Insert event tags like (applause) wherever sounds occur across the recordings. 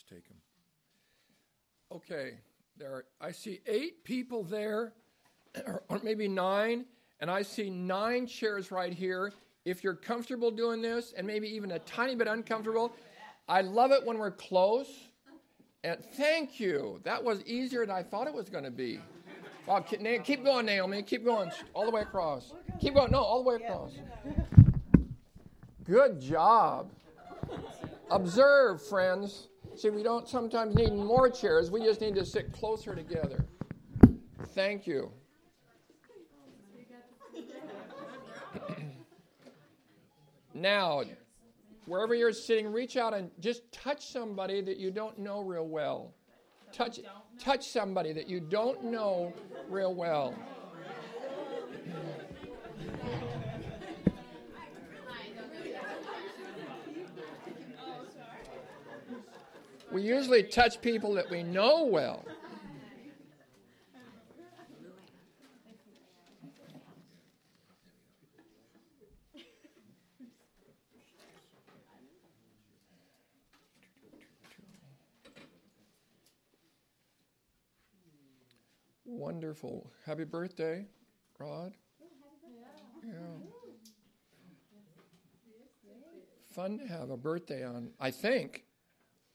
just take them. Okay, there. Are, I see eight people there, (clears throat) or maybe nine, and I see nine chairs right here. If you're comfortable doing this, and maybe even a tiny bit uncomfortable, I love it when we're close. And thank you. That was easier than I thought it was going to be. Wow, keep going, Naomi. Keep going all the way across. Keep going. No, all the way across. Good job. Observe, friends. See, we don't sometimes need more chairs. We just need to sit closer together. Thank you. (clears throat) now, wherever you're sitting, reach out and just touch somebody that you don't know real well. Touch, touch somebody that you don't know real well. We usually touch people that we know well. Wonderful. Happy birthday, Rod. Yeah. Fun to have a birthday on, I think,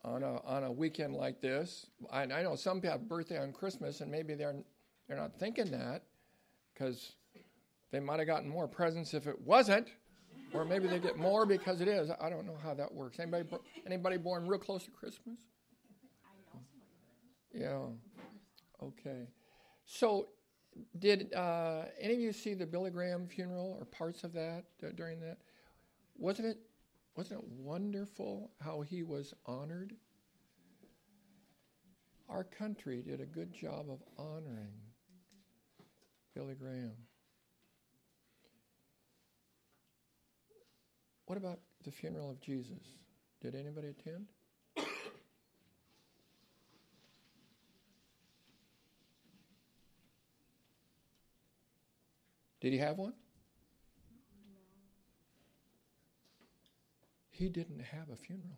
on a, on a weekend like this. I, I know some have birthday on Christmas, and maybe they're, they're not thinking that because they might have gotten more presents if it wasn't, or maybe they get more because it is. I don't know how that works. Anybody, anybody born real close to Christmas? Yeah. Okay. So, did uh, any of you see the Billy Graham funeral or parts of that uh, during that? Wasn't it wasn't it wonderful how he was honored? Our country did a good job of honoring Billy Graham. What about the funeral of Jesus? Did anybody attend? (coughs) Did he have one? He didn't have a funeral.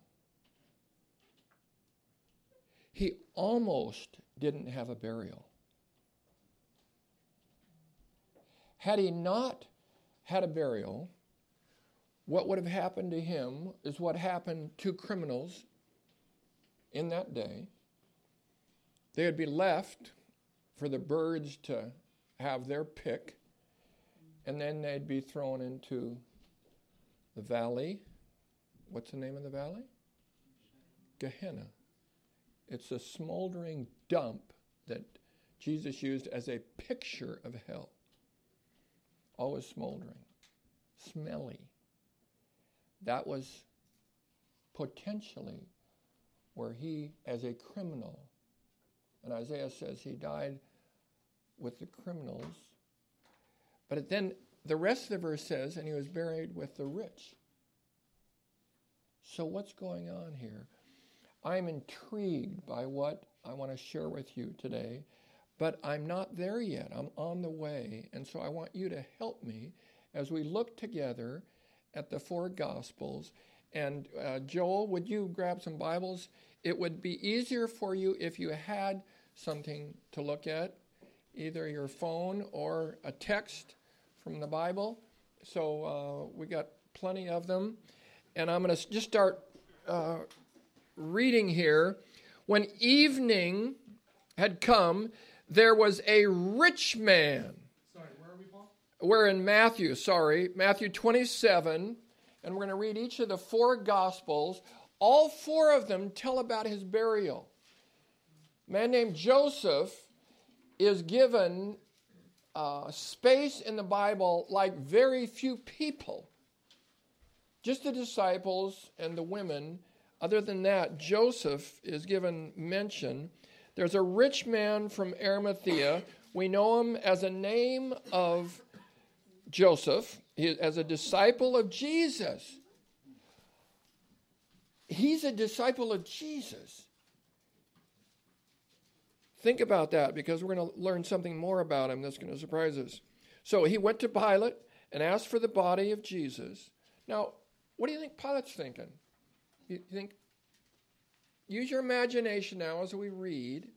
He almost didn't have a burial. Had he not had a burial, what would have happened to him is what happened to criminals in that day. They would be left for the birds to have their pick, and then they'd be thrown into the valley What's the name of the valley? Gehenna. It's a smoldering dump that Jesus used as a picture of hell. Always smoldering, smelly. That was potentially where he, as a criminal, and Isaiah says he died with the criminals. But then the rest of the verse says, and he was buried with the rich. So, what's going on here? I'm intrigued by what I want to share with you today, but I'm not there yet. I'm on the way. And so, I want you to help me as we look together at the four Gospels. And, uh, Joel, would you grab some Bibles? It would be easier for you if you had something to look at, either your phone or a text from the Bible. So, uh, we got plenty of them and I'm going to just start uh, reading here. When evening had come, there was a rich man. Sorry, where are we, Paul? We're in Matthew, sorry, Matthew 27, and we're going to read each of the four Gospels. All four of them tell about his burial. A man named Joseph is given uh, space in the Bible like very few people just the disciples and the women. Other than that, Joseph is given mention. There's a rich man from Arimathea. We know him as a name of Joseph, as a disciple of Jesus. He's a disciple of Jesus. Think about that because we're going to learn something more about him that's going to surprise us. So he went to Pilate and asked for the body of Jesus. Now, what do you think Pilate's thinking? You think use your imagination now as we read.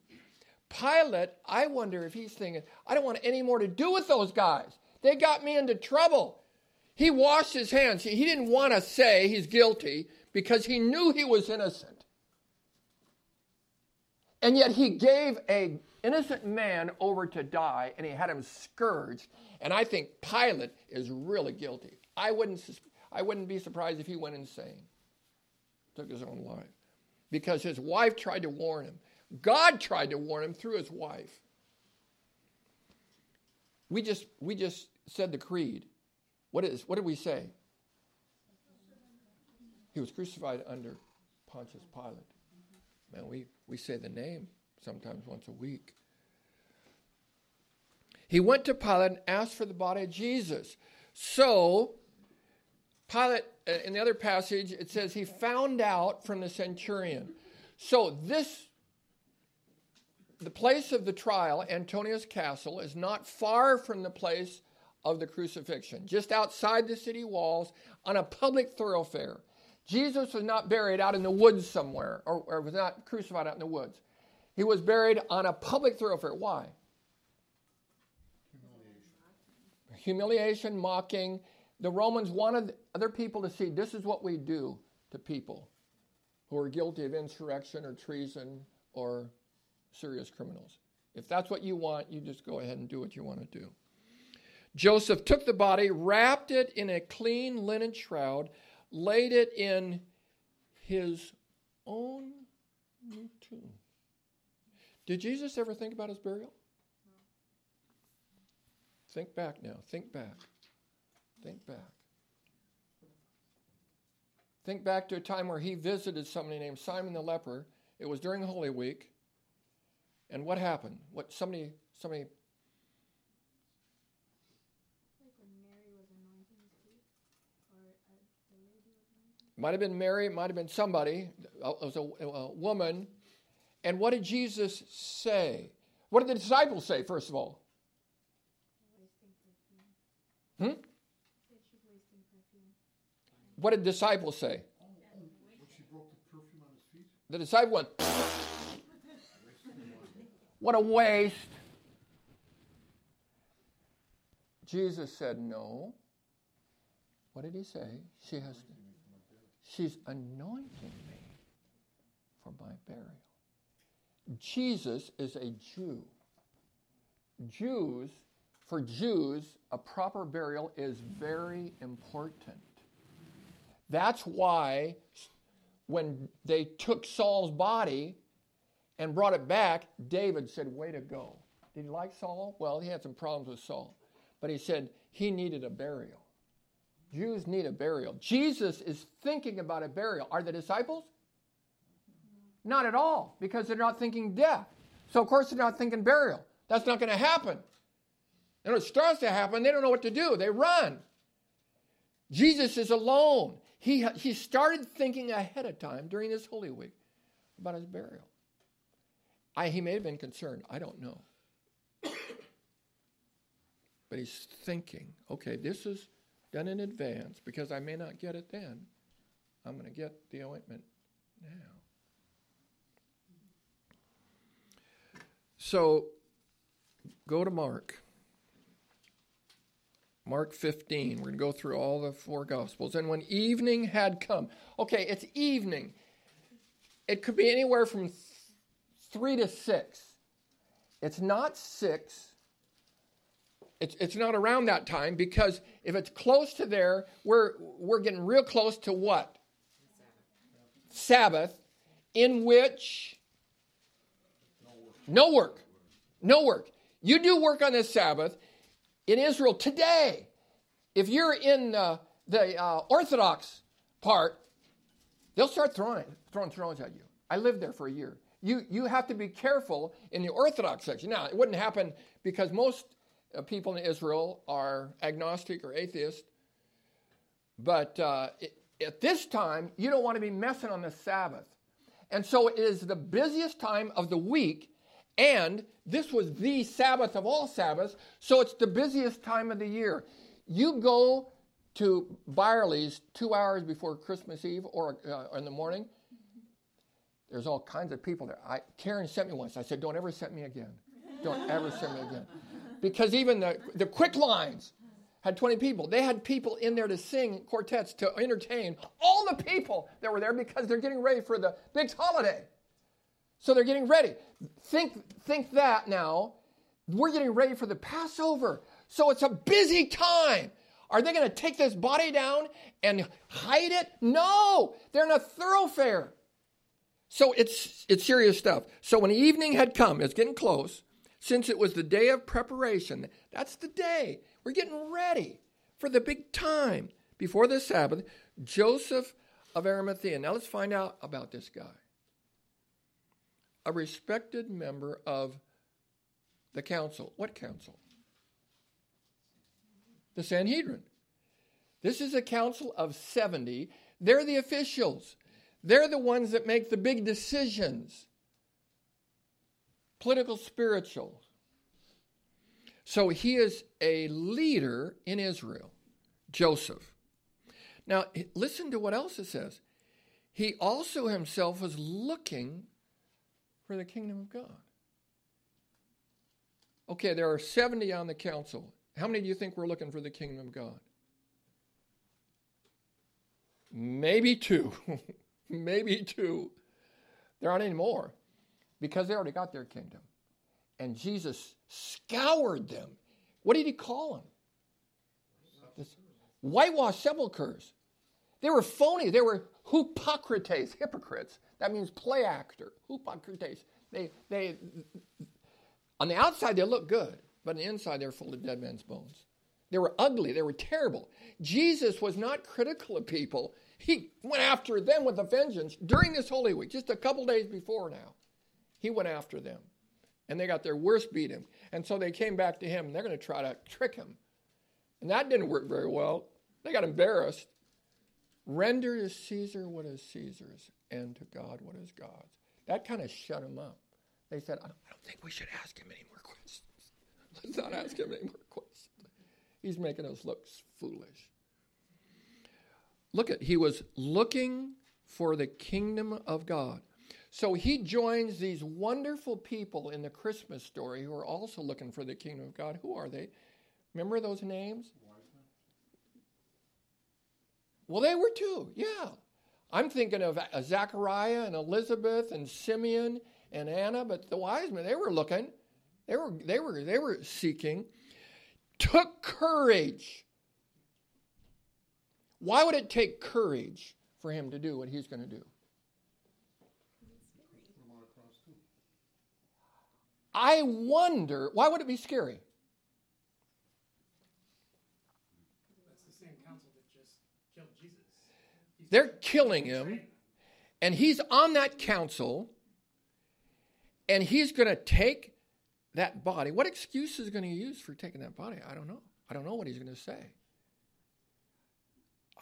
Pilate, I wonder if he's thinking, I don't want any more to do with those guys. They got me into trouble. He washed his hands. He didn't want to say he's guilty because he knew he was innocent. And yet he gave a innocent man over to die and he had him scourged. And I think Pilate is really guilty. I wouldn't, I wouldn't be surprised if he went insane, took his own life, because his wife tried to warn him. God tried to warn him through his wife. We just, we just said the creed. What is what did we say? He was crucified under Pontius Pilate. Man, we, we say the name sometimes once a week. He went to Pilate and asked for the body of Jesus. So, Pilate, uh, in the other passage, it says he found out from the centurion. So, this, the place of the trial, Antonia's Castle, is not far from the place of the crucifixion, just outside the city walls on a public thoroughfare. Jesus was not buried out in the woods somewhere, or, or was not crucified out in the woods. He was buried on a public thoroughfare. Why? Humiliation. Humiliation, mocking. The Romans wanted other people to see this is what we do to people who are guilty of insurrection or treason or serious criminals. If that's what you want, you just go ahead and do what you want to do. Joseph took the body, wrapped it in a clean linen shroud, laid it in his own new tomb. Did Jesus ever think about his burial? Think back now. Think back. Think back. Think back to a time where he visited somebody named Simon the leper. It was during Holy Week. And what happened? What somebody somebody Might have been Mary, it might have been somebody. It was a, a woman. And what did Jesus say? What did the disciples say, first of all? Hmm? What did the disciples say? The disciple went, What a waste. Jesus said, No. What did he say? She has She's anointing me for my burial. Jesus is a Jew. Jews, for Jews, a proper burial is very important. That's why when they took Saul's body and brought it back, David said, Way to go. Did he like Saul? Well, he had some problems with Saul. But he said he needed a burial. Jews need a burial. Jesus is thinking about a burial. Are the disciples? Not at all, because they're not thinking death. So, of course, they're not thinking burial. That's not going to happen. And when it starts to happen, they don't know what to do. They run. Jesus is alone. He, he started thinking ahead of time during this Holy Week about his burial. I, he may have been concerned. I don't know. (coughs) but he's thinking, okay, this is done in advance because I may not get it then. I'm going to get the ointment now. So go to Mark. Mark 15. We're going to go through all the four Gospels. And when evening had come, okay, it's evening. It could be anywhere from th- three to six. It's not six it's, it's not around that time because if it's close to there, we're, we're getting real close to what? Sabbath, in which no work. No work. You do work on this Sabbath in Israel today. If you're in uh, the uh, Orthodox part, they'll start throwing, throwing stones at you. I lived there for a year. You, you have to be careful in the Orthodox section. Now, it wouldn't happen because most uh, people in Israel are agnostic or atheist. But uh, it, at this time, you don't want to be messing on the Sabbath. And so it is the busiest time of the week, and this was the Sabbath of all Sabbaths, so it's the busiest time of the year. You go to Byerly's two hours before Christmas Eve or uh, in the morning, there's all kinds of people there. I, Karen sent me once. I said, Don't ever send me again. Don't ever send me again. Because even the, the quick lines had 20 people. They had people in there to sing quartets to entertain all the people that were there because they're getting ready for the big holiday. So they're getting ready. Think, think that now. We're getting ready for the Passover. So it's a busy time. Are they going to take this body down and hide it? No, they're in a thoroughfare. So it's, it's serious stuff. So when evening had come, it's getting close, since it was the day of preparation, that's the day. We're getting ready for the big time before the Sabbath. Joseph of Arimathea. Now let's find out about this guy. A respected member of the council. What council? the Sanhedrin. This is a council of 70. They're the officials, they're the ones that make the big decisions political, spiritual. So he is a leader in Israel, Joseph. Now, listen to what else it says. He also himself was looking for the kingdom of God. Okay, there are 70 on the council. How many do you think we're looking for the kingdom of God? Maybe two. (laughs) Maybe two. There aren't any more because they already got their kingdom. And Jesus scoured them. What did he call them? This whitewashed sepulchres. They were phony. They were hypocrites, hypocrites. That means play actor, hypocrites. They, they, on the outside, they look good. But on the inside, they're full of dead men's bones. They were ugly. They were terrible. Jesus was not critical of people. He went after them with a vengeance during this Holy Week, just a couple days before now. He went after them. And they got their worst beat him. And so they came back to him and they're going to try to trick him. And that didn't work very well. They got embarrassed. Render to Caesar what is Caesar's and to God what is God's. That kind of shut him up. They said, I don't, think we should ask him any more questions. (laughs) Let's not ask him any more questions. He's making us look foolish. Look at, he was looking for the kingdom of God. So he joins these wonderful people in the Christmas story who are also looking for the kingdom of God. Who are they? Remember those names? Well, they were too, yeah. I'm thinking of Zachariah and Elizabeth and Simeon and Anna, but the wise men, they were looking. They were, they were, they were seeking, took courage. Why would it take courage for him to do what he's going to do? I wonder, why would it be scary? That's the same council that just killed Jesus. He's They're killing him, and he's on that council, and he's going to take that body. What excuse is he going to use for taking that body? I don't know. I don't know what he's going to say.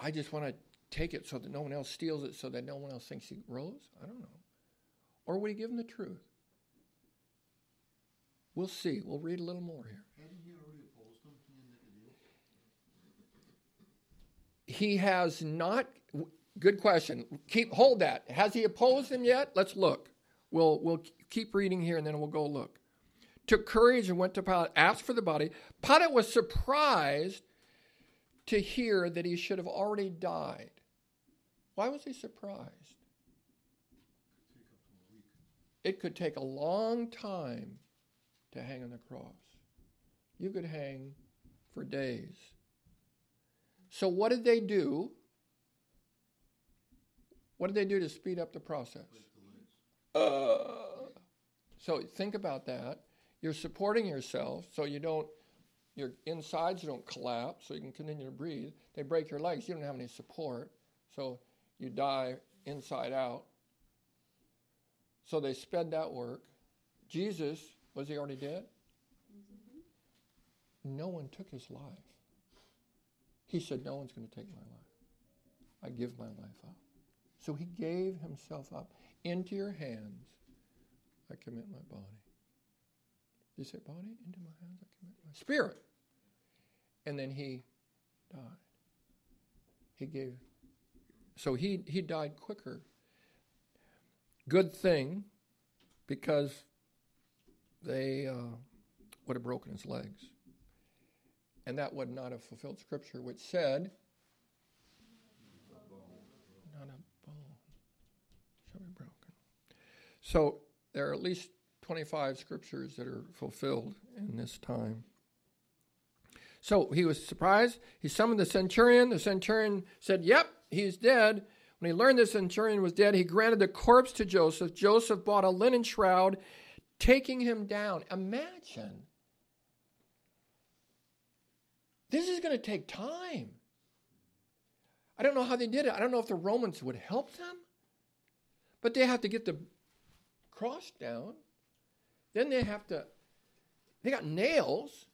I just want to take it so that no one else steals it, so that no one else thinks he rose. I don't know. Or would he give him the truth? We'll see. We'll read a little more here. He has not. Good question. Keep hold that. Has he opposed him yet? Let's look. We'll we'll keep reading here, and then we'll go look took courage and went to Pilate, asked for the body. Pilate was surprised to hear that he should have already died. Why was he surprised? It could take a long time to hang on the cross. You could hang for days. So, what did they do? What did they do to speed up the process? Uh, so, think about that. You're supporting yourself so you don't, your insides don't collapse, so you can continue to breathe. They break your legs, you don't have any support, so you die inside out. So they sped that work. Jesus, was he already dead? No one took his life. He said, No one's going to take my life. I give my life up. So he gave himself up. Into your hands I commit my body. He said, Body, into my hands I commit my spirit. And then he died. He gave, so he, he died quicker. good thing because they uh, would have broken his legs. And that would not have fulfilled Scripture, which said, Not a bone shall be broken. So there are at least 25 scriptures that are fulfilled in this time. So he was surprised. He summoned the centurion. The centurion said, Yep, he's dead. When he learned the centurion was dead, he granted the corpse to Joseph. Joseph bought a linen shroud, taking him down. Imagine. This is going to take time. I don't know how they did it. I don't know if the Romans would help them, but they have to get the cross down. Then they have to, they got nails.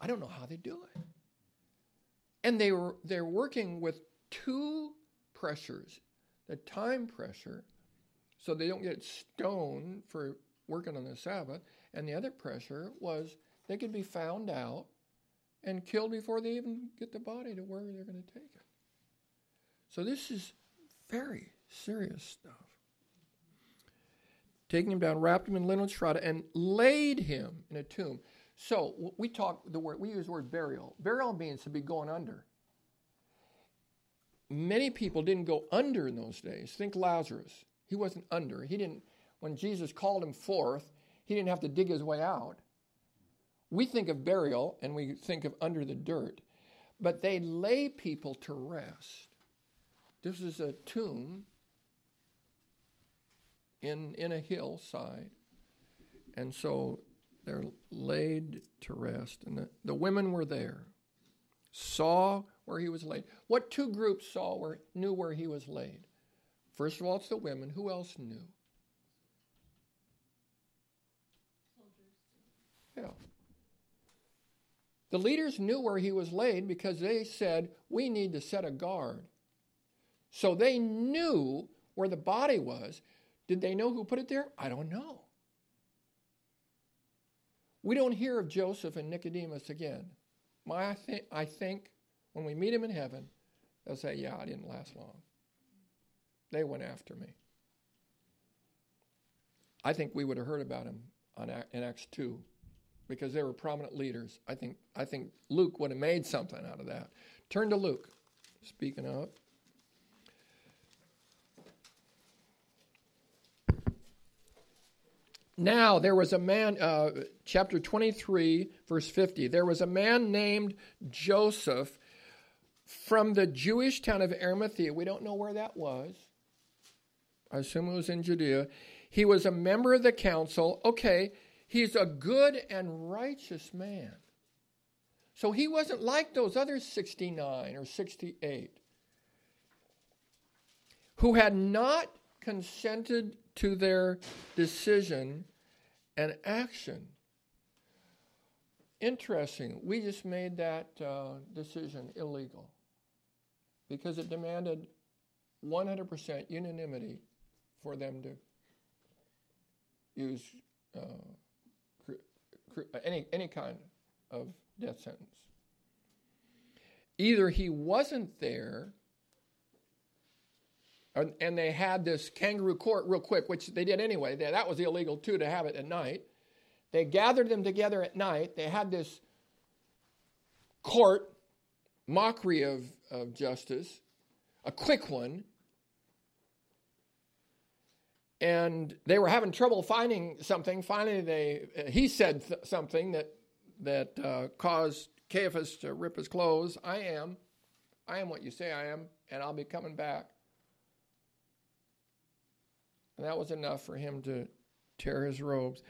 I don't know how they do it. And they were they're working with two pressures. The time pressure, so they don't get stoned for working on the Sabbath, and the other pressure was they could be found out and killed before they even get the body to where they're going to take it. So this is very serious stuff. Taking him down, wrapped him in linen shroud, and laid him in a tomb. So we talk the word we use the word burial. Burial means to be going under. Many people didn't go under in those days. Think Lazarus. He wasn't under. He didn't when Jesus called him forth, he didn't have to dig his way out. We think of burial and we think of under the dirt, but they lay people to rest. This is a tomb in, in a hillside. And so they're laid to rest. And the, the women were there, saw where he was laid. What two groups saw where knew where he was laid? First of all, it's the women. Who else knew? Yeah. The leaders knew where he was laid because they said, We need to set a guard. So they knew where the body was. Did they know who put it there? I don't know. We don't hear of Joseph and Nicodemus again. My, I, th- I think when we meet him in heaven, they'll say, Yeah, I didn't last long. They went after me. I think we would have heard about him on, in Acts 2 because they were prominent leaders. I think, I think Luke would have made something out of that. Turn to Luke, speaking of. Now, there was a man, uh, chapter 23, verse 50. There was a man named Joseph from the Jewish town of Arimathea. We don't know where that was. I assume it was in Judea. He was a member of the council. Okay, He's a good and righteous man. So he wasn't like those other 69 or 68 who had not consented to their decision and action. Interesting. We just made that uh, decision illegal because it demanded 100% unanimity for them to use uh, any, any kind of death sentence. Either he wasn't there, and they had this kangaroo court real quick, which they did anyway. That was illegal too to have it at night. They gathered them together at night. They had this court, mockery of, of justice, a quick one and they were having trouble finding something. Finally, they he said th- something that that uh, caused Caiaphas to rip his clothes. I am, I am what you say I am, and I'll be coming back. And that was enough for him to tear his robes.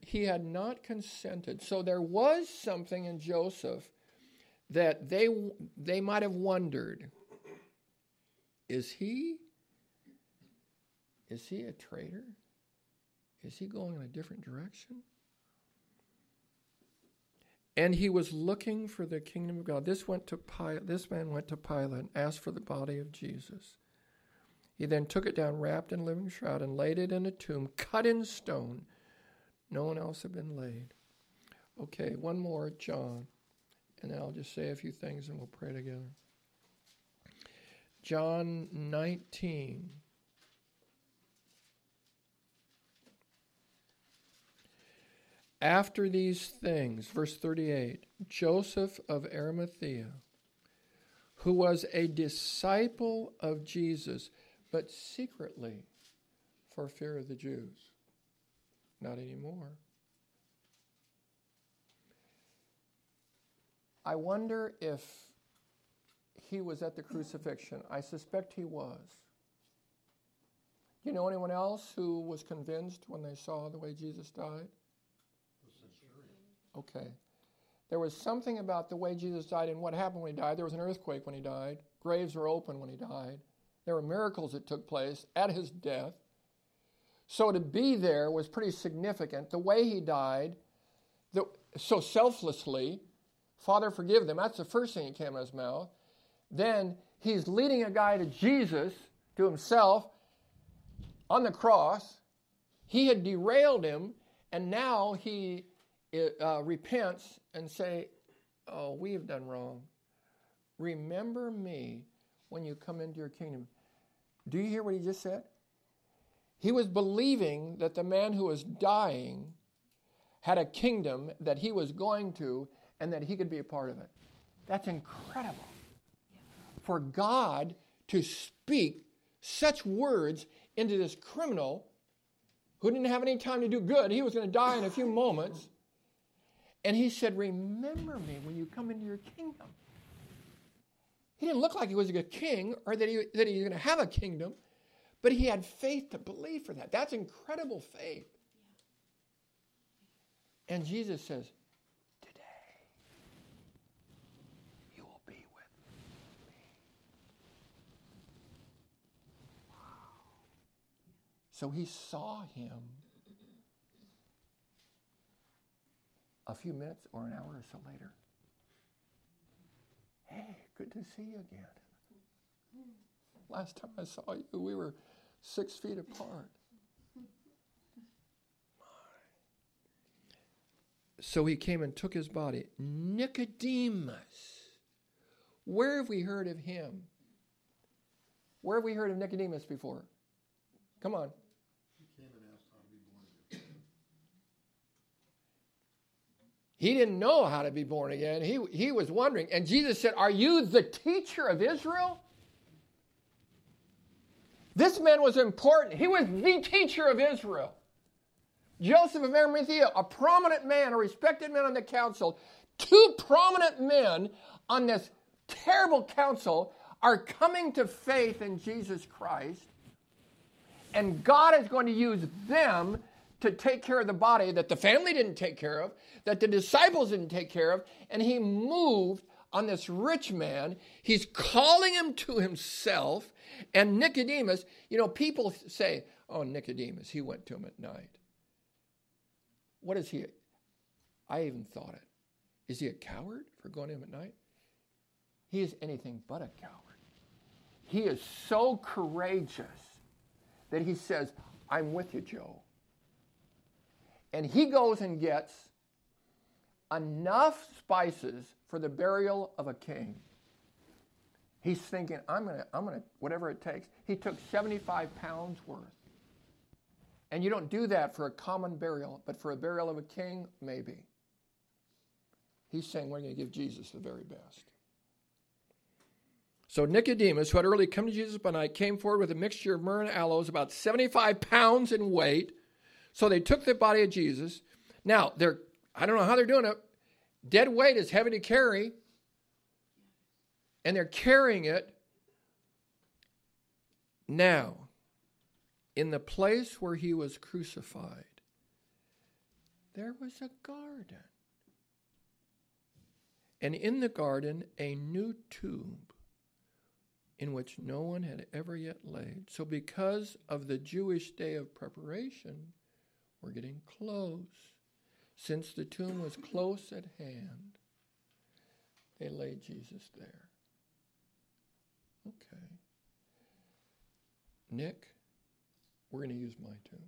He had not consented, so there was something in Joseph that they they might have wondered: Is he is he a traitor? Is he going in a different direction? And he was looking for the kingdom of God. This went to Pilate, this man went to Pilate and asked for the body of Jesus. He then took it down, wrapped in a living shroud, and laid it in a tomb cut in stone. No one else had been laid. Okay, one more, John, and I'll just say a few things and we'll pray together. John 19. After these things, verse 38, Joseph of Arimathea, who was a disciple of Jesus, but secretly for fear of the Jews. Not anymore. I wonder if he was at the crucifixion. I suspect he was. Do you know anyone else who was convinced when they saw the way Jesus died? Okay. There was something about the way Jesus died and what happened when he died. There was an earthquake when he died. Graves were open when he died. There were miracles that took place at his death. So to be there was pretty significant. The way he died, the, so selflessly, Father, forgive them. That's the first thing that came out of his mouth. Then he's leading a guy to Jesus, to himself, on the cross. He had derailed him, and now he uh, repents and say, "Oh, we have done wrong. Remember me when you come into your kingdom." Do you hear what he just said? He was believing that the man who was dying had a kingdom that he was going to and that he could be a part of it. That's incredible. For God to speak such words into this criminal who didn't have any time to do good, he was going to die in a few moments. And he said, Remember me when you come into your kingdom. He didn't look like he was a good king or that he, that he was going to have a kingdom, but he had faith to believe for that. That's incredible faith. And Jesus says, Today you will be with me. Wow. So he saw him a few minutes or an hour or so later. Hey, good to see you again. Last time I saw you, we were six feet apart. So he came and took his body. Nicodemus. Where have we heard of him? Where have we heard of Nicodemus before? Come on. He didn't know how to be born again. He, he was wondering. And Jesus said, Are you the teacher of Israel? This man was important. He was the teacher of Israel. Joseph of Arimathea, a prominent man, a respected man on the council, two prominent men on this terrible council are coming to faith in Jesus Christ. And God is going to use them to take care of the body that the family didn't take care of, that the disciples didn't take care of, and he moved on this rich man. He's calling him to himself. And Nicodemus, you know, people say, oh, Nicodemus, he went to him at night. What is he? I even thought it. Is he a coward for going to him at night? He is anything but a coward. He is so courageous that he says, I'm with you, Joe. And he goes and gets enough spices for the burial of a king. He's thinking, I'm gonna, I'm gonna, whatever it takes. He took 75 pounds worth. And you don't do that for a common burial, but for a burial of a king, maybe. He's saying we're going to give Jesus the very best. So Nicodemus, who had early come to Jesus by night, came forward with a mixture of myrrh and aloes, about 75 pounds in weight. So they took the body of Jesus. Now, they're, I don't know how they're doing it. Dead weight is heavy to carry. And they're carrying it. Now, in the place where he was crucified, there was a garden. And in the garden, a new tomb in which no one had ever yet laid. So, because of the Jewish day of preparation, we're getting close. Since the tomb was close at hand, they laid Jesus there. Okay. Nick, we're going to use my tomb.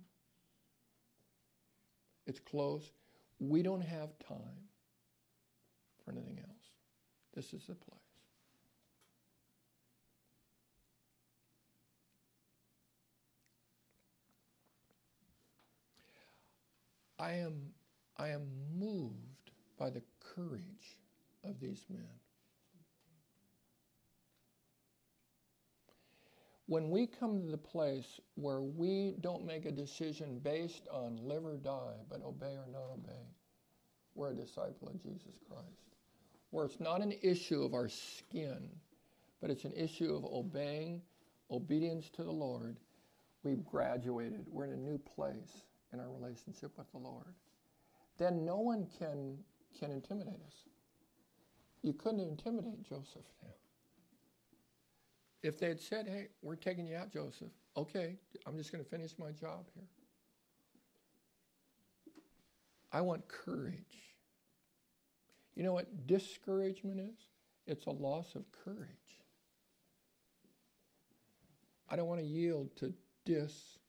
It's close. We don't have time for anything else. This is the place. I am I am moved by the courage of these men. When we come to the place where we don't make a decision based on live or die, but obey or not obey, we're a disciple of Jesus Christ. Where it's not an issue of our skin, but it's an issue of obeying, obedience to the Lord. We've graduated. We're in a new place in our relationship with the Lord. Then no one can, can intimidate us. You couldn't intimidate Joseph now. If they had said, hey, we're taking you out, Joseph, okay, I'm just going to finish my job here. I want courage. You know what discouragement is? It's a loss of courage. I don't want to yield to discouragement.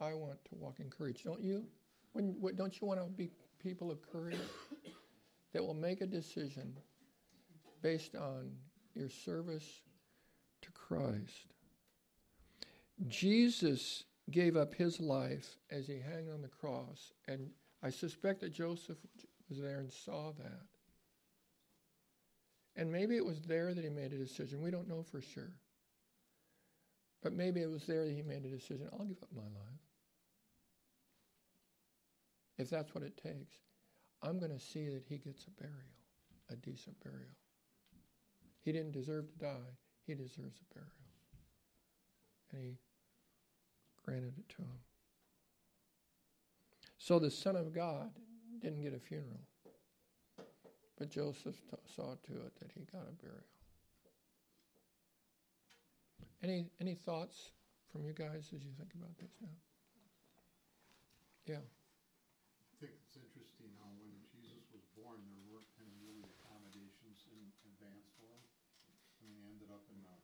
I want to walk in courage. Don't you? When, don't you want to be people of courage that will make a decision based on your service to Christ? Jesus gave up his life as he hung on the cross, and I suspect that Joseph was there and saw that. And maybe it was there that he made a decision. We don't know for sure. But maybe it was there that he made a decision I'll give up my life. If that's what it takes, I'm going to see that he gets a burial, a decent burial. He didn't deserve to die, he deserves a burial. And he granted it to him. So the Son of God didn't get a funeral, but Joseph t- saw to it that he got a burial. Any any thoughts from you guys as you think about this now? Yeah. Think it's interesting how when Jesus was born, there weren't any really accommodations in advance for him. I mean, he ended up in the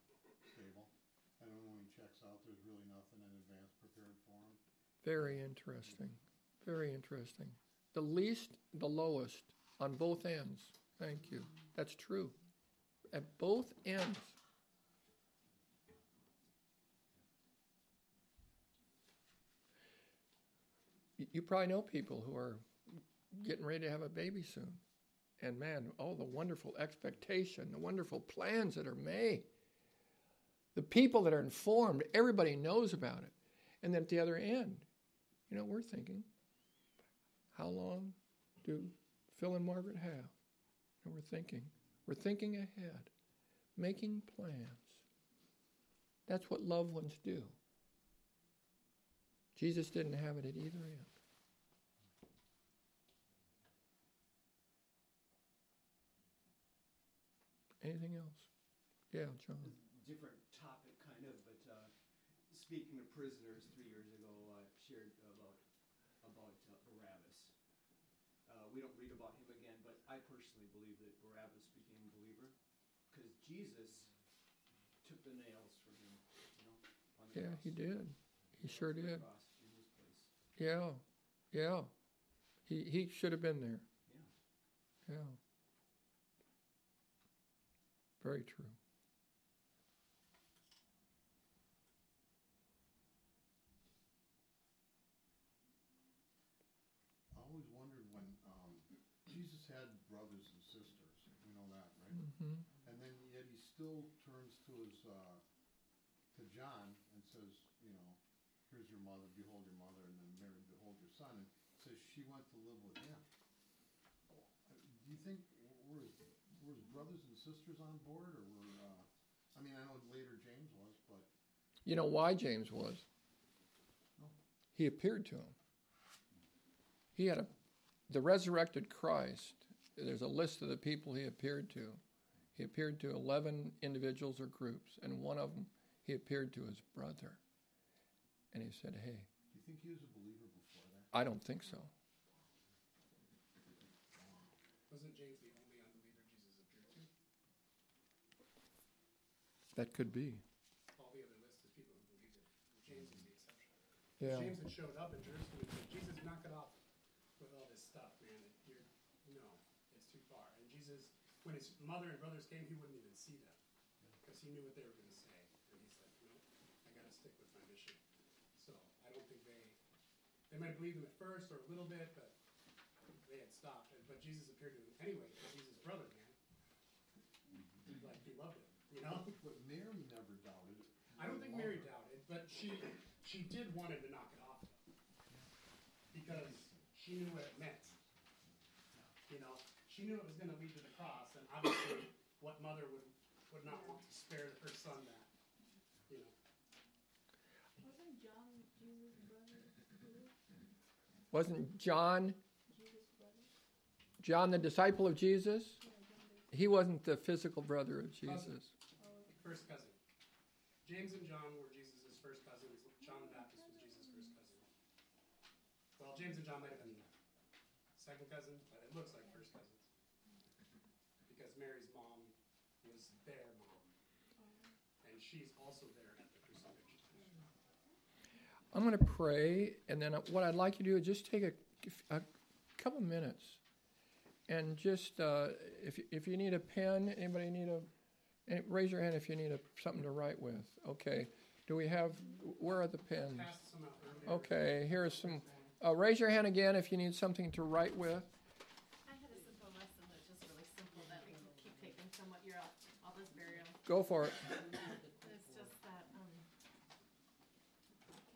stable. And when he checks out, there's really nothing in advance prepared for him. Very interesting. Very interesting. The least, the lowest on both ends. Thank you. That's true. At both ends. You probably know people who are getting ready to have a baby soon. And man, all the wonderful expectation, the wonderful plans that are made. The people that are informed, everybody knows about it. And then at the other end, you know, we're thinking, how long do Phil and Margaret have? And we're thinking, we're thinking ahead, making plans. That's what loved ones do. Jesus didn't have it at either end. Anything else? Yeah, John. Different topic, kind of, but uh, speaking of prisoners, three years ago, I shared about about uh, Barabbas. Uh, we don't read about him again, but I personally believe that Barabbas became a believer because Jesus took the nails from him. You know, Yeah, cross. he did. He sure On did. in his place. Yeah, yeah. He he should have been there. Yeah. Yeah. Very true. I always wondered when um, Jesus had brothers and sisters. We know that, right? hmm And then yet he still turns to his uh, to John and says, you know, here's your mother, behold your mother, and then Mary, behold your son, and says she went to live with him. Do you think were his, were his brothers and sisters on board, or were? Uh, I mean, I know later James was, but You know why James was? No. He appeared to him. He had a the resurrected Christ. There's a list of the people he appeared to. He appeared to 11 individuals or groups, and one of them he appeared to his brother. And he said, Hey, do you think he was a believer before that? I don't think so. Wasn't James the only unbeliever Jesus appeared to? That could be. All the other list is people who believed it. James was the exception. Yeah. James had showed up in Jerusalem and said, Jesus, knock it off with all this stuff, man. You're, no, it's too far. And Jesus, when his mother and brothers came, he wouldn't even see them because he knew what they were going to say. And he's like, no, I got to stick with my mission. So I don't think they they might have believed him at first or a little bit, but they had stopped. But Jesus appeared to him anyway because he's his brother, man. Like he loved him, you know. But Mary never doubted it. I don't think Mary doubted, but she she did want him to knock it off though, because she knew what it meant. You know, she knew it was going to lead to the cross, and obviously, what mother would would not want to spare her son that? You know, Wasn't John Jesus' brother? too? Wasn't John John the disciple of Jesus? Yeah, John the He wasn't the physical brother of Jesus. First cousin. James and John were Jesus' first cousins. John the Baptist was Jesus' first cousin. Well, James and John might have been second cousins, but it looks like first cousins because Mary's mom was their mom, and she's also there at the crucifixion. I'm going to pray, and then what I'd like you to do is just take a, a couple minutes and just, uh, if, if you need a pen, anybody need a, eh, raise your hand if you need a, something to write with. Okay. Do we have, where are the pens? Passed some out earlier. Okay, here's some, uh, raise your hand again if you need something to write with. I had a simple lesson that's just really simple that we keep taking from what you're all, all this burial. Go for it. It's just that um,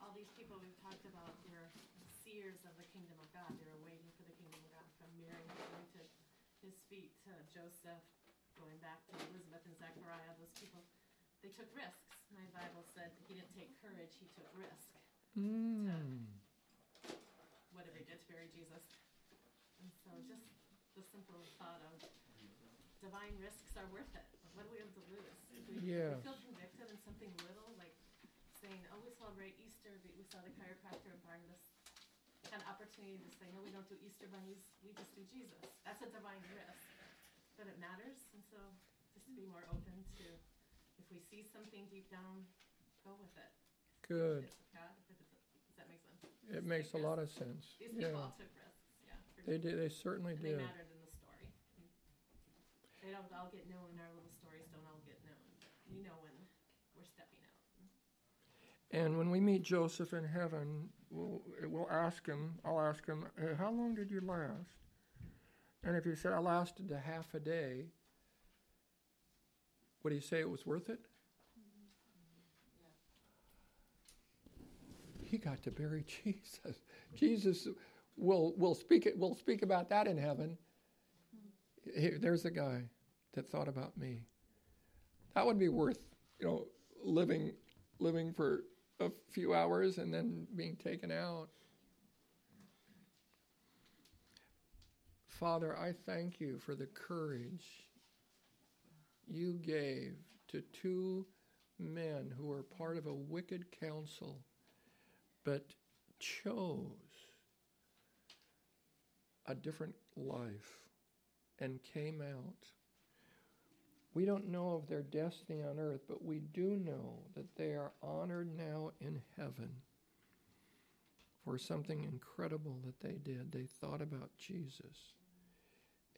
all these people we've talked about were seers of the kingdom of God. They were waiting for the kingdom of God from Mary to his feet to Joseph, going back to Elizabeth and Zechariah. Those people, they took risks. My Bible said he didn't take courage; he took risk. Mm. What did they do to bury Jesus? And so just the simple thought of divine risks are worth it. What do we have to lose? If we, Yeah. we feel convicted in something little, like saying, oh, we celebrate Easter, we, we saw the chiropractor and Barnabas an opportunity to say, no, we don't do Easter bunnies, we just do Jesus. That's a divine risk. But it matters, and so just to be more open to, if we see something deep down, go with it. Good. If it's of God, if does that make sense? It Just makes a lot of sense. These people Yeah. all took risks, yeah. They did, they certainly And they mattered in the story. They don't all get known, our little stories don't all get known. We know when we're stepping out. And when we meet Joseph in heaven, we'll, we'll ask him, I'll ask him, "Hey, how long did you last? And if he said, I lasted a half a day, would he say it was worth it? He got to bury (laughs) Jesus. Jesus will will speak it. We'll speak about that in heaven. Here, there's a guy that thought about me. That would be worth, you know, living living for a few hours and then being taken out. Father, I thank you for the courage you gave to two men who were part of a wicked council but chose a different life and came out. We don't know of their destiny on earth, but we do know that they are honored now in heaven for something incredible that they did. They thought about Jesus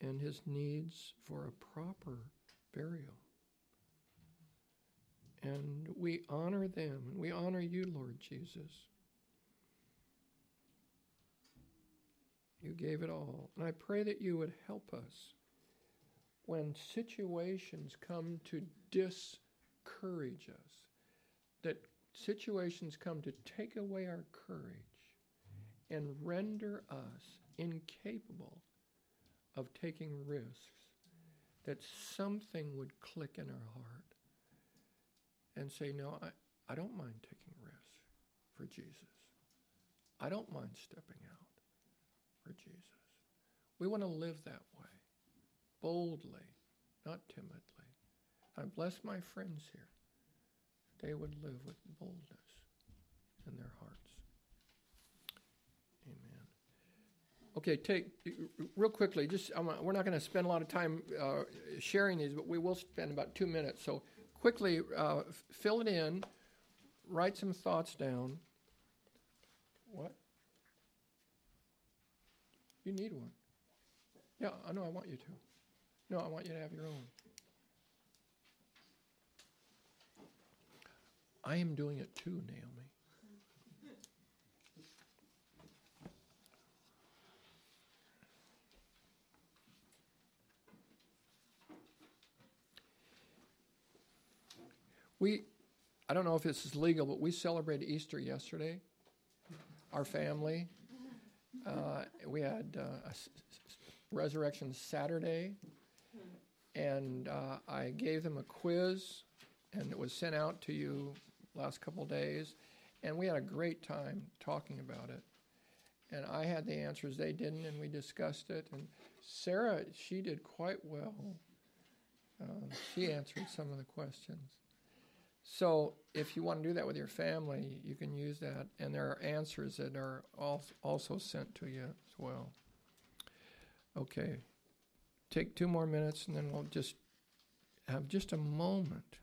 and his needs for a proper burial. And we honor them, and we honor you, Lord Jesus. You gave it all. And I pray that you would help us when situations come to discourage us, that situations come to take away our courage and render us incapable of taking risks, that something would click in our heart and say, No, I, I don't mind taking risks for Jesus. I don't mind stepping out for Jesus. We want to live that way, boldly, not timidly. I bless my friends here. They would live with boldness in their hearts. Amen. Okay, take real quickly. Just I'm, we're not going to spend a lot of time uh, sharing these, but we will spend about two minutes. So quickly, uh, fill it in. Write some thoughts down. What? You need one. Yeah, I know. I want you to. No, I want you to have your own. I am doing it too, Naomi. We, I don't know if this is legal, but we celebrated Easter yesterday. Our family. Uh, we had uh, Resurrection Saturday, and uh, I gave them a quiz, and it was sent out to you last couple days, and we had a great time talking about it. And I had the answers, they didn't, and we discussed it. And Sarah, she did quite well. Um, she answered some of the questions. So if you want to do that with your family, you can use that, and there are answers that are also sent to you as well. Okay, take two more minutes, and then we'll just have just a moment.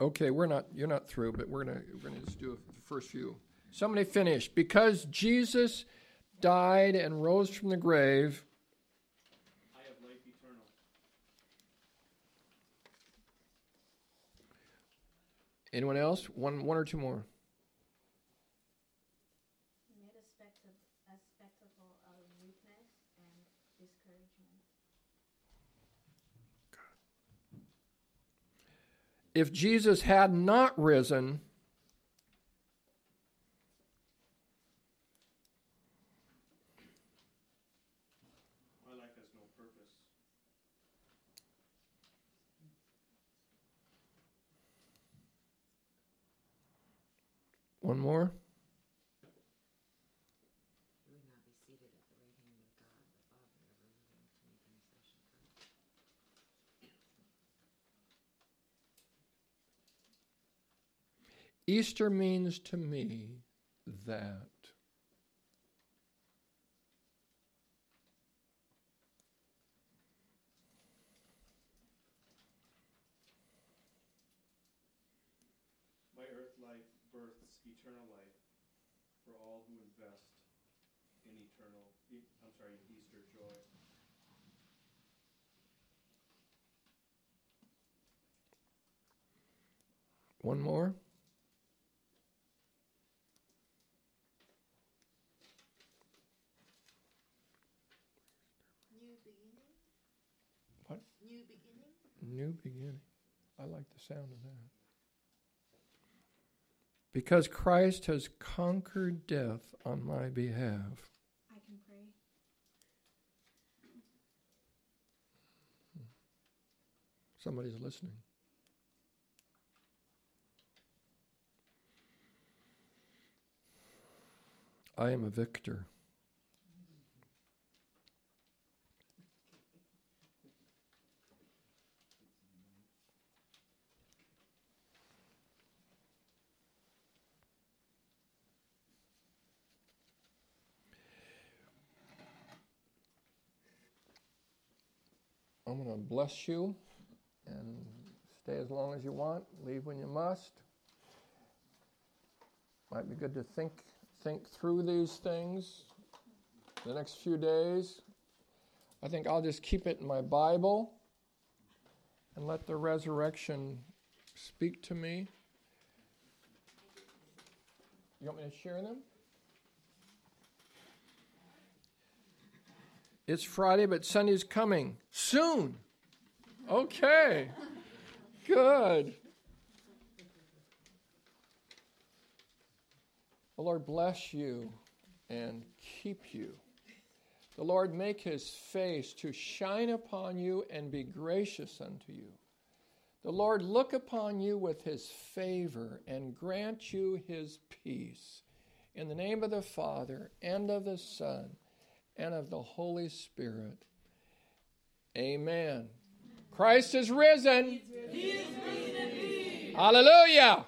Okay, we're not. You're not through, but we're gonna we're gonna just do the first few. Somebody finish because Jesus died and rose from the grave. I have life eternal. Anyone else? One one or two more. He made a, spectacle, a spectacle out of weakness and discouragement. If Jesus had not risen, one more. He would not be seated at the right hand of God, the Father, ever living to make intercession for us. Easter means to me that My earth life births eternal life for all who invest in eternal, I'm sorry, Easter joy. one more. New beginning? What? New beginning? New beginning. I like the sound of that. Because Christ has conquered death on my behalf. I can pray. Somebody's listening. I am a victor. I'm going to bless you and stay as long as you want, leave when you must. Might be good to think think through these things the next few days. I think I'll just keep it in my Bible and let the resurrection speak to me. You want me to share them? It's Friday, but Sunday's coming soon. Okay. Good. The Lord bless you and keep you. The Lord make his face to shine upon you and be gracious unto you. The Lord look upon you with his favor and grant you his peace. In the name of the Father, and of the Son, and of the Holy Spirit. Amen. Christ is risen. Hallelujah.